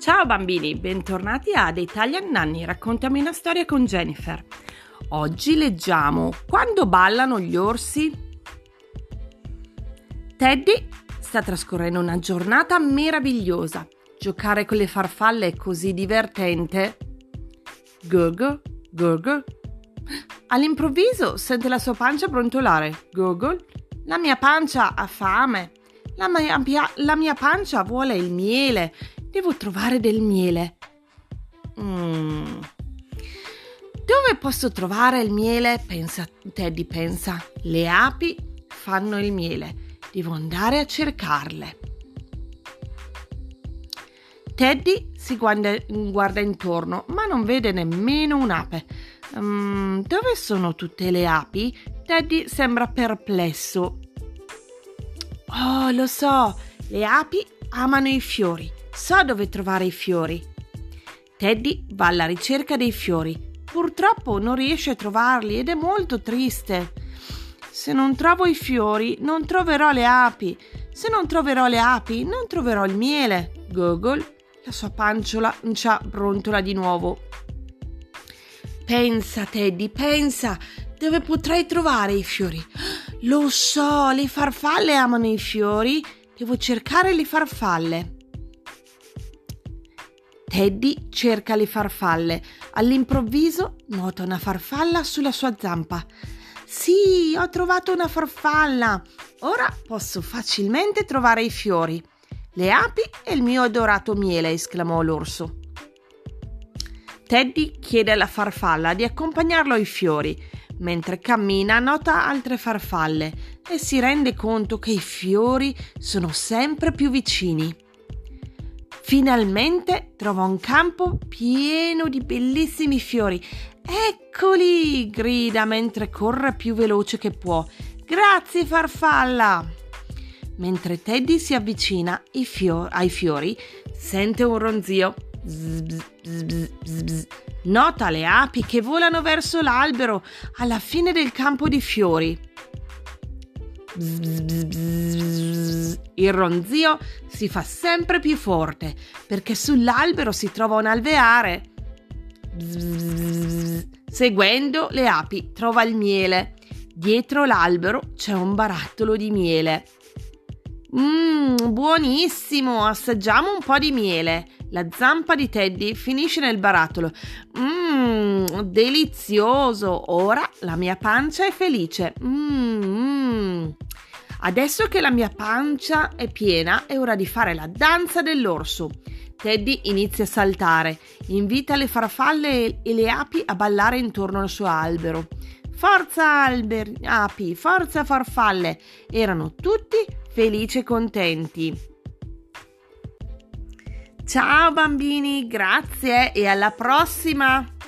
Ciao bambini, bentornati ad Italian Nanny, raccontami una storia con Jennifer. Oggi leggiamo Quando ballano gli orsi. Teddy sta trascorrendo una giornata meravigliosa. Giocare con le farfalle è così divertente. Gurgle, gurgle. All'improvviso sente la sua pancia brontolare. Gurgle. La mia pancia ha fame. La mia, la mia pancia vuole il miele. Devo trovare del miele. Mm. Dove posso trovare il miele? Pensa, Teddy pensa. Le api fanno il miele. Devo andare a cercarle. Teddy si guarda, guarda intorno, ma non vede nemmeno un'ape. Um, dove sono tutte le api? Teddy sembra perplesso. Oh, lo so, le api amano i fiori. So dove trovare i fiori. Teddy va alla ricerca dei fiori. Purtroppo non riesce a trovarli ed è molto triste. Se non trovo i fiori, non troverò le api. Se non troverò le api, non troverò il miele. Google, la sua panciola brontola di nuovo. Pensa, Teddy, pensa, dove potrei trovare i fiori? Lo so, le farfalle amano i fiori. Devo cercare le farfalle. Teddy cerca le farfalle. All'improvviso nota una farfalla sulla sua zampa. Sì, ho trovato una farfalla. Ora posso facilmente trovare i fiori. Le api e il mio adorato miele, esclamò l'orso. Teddy chiede alla farfalla di accompagnarlo ai fiori. Mentre cammina nota altre farfalle e si rende conto che i fiori sono sempre più vicini. Finalmente trova un campo pieno di bellissimi fiori. Eccoli! grida mentre corre più veloce che può. Grazie farfalla! Mentre Teddy si avvicina fior- ai fiori, sente un ronzio Nota le api che volano verso l'albero alla fine del campo di fiori. Il ronzio si fa sempre più forte perché sull'albero si trova un alveare. Seguendo le api trova il miele. Dietro l'albero c'è un barattolo di miele. Mmm, buonissimo! Assaggiamo un po' di miele. La zampa di Teddy finisce nel barattolo. Mmm, delizioso! Ora la mia pancia è felice. Mmm. Adesso che la mia pancia è piena, è ora di fare la danza dell'orso. Teddy inizia a saltare, invita le farfalle e le api a ballare intorno al suo albero. Forza alberi, api, forza farfalle! Erano tutti felici e contenti. Ciao bambini, grazie e alla prossima!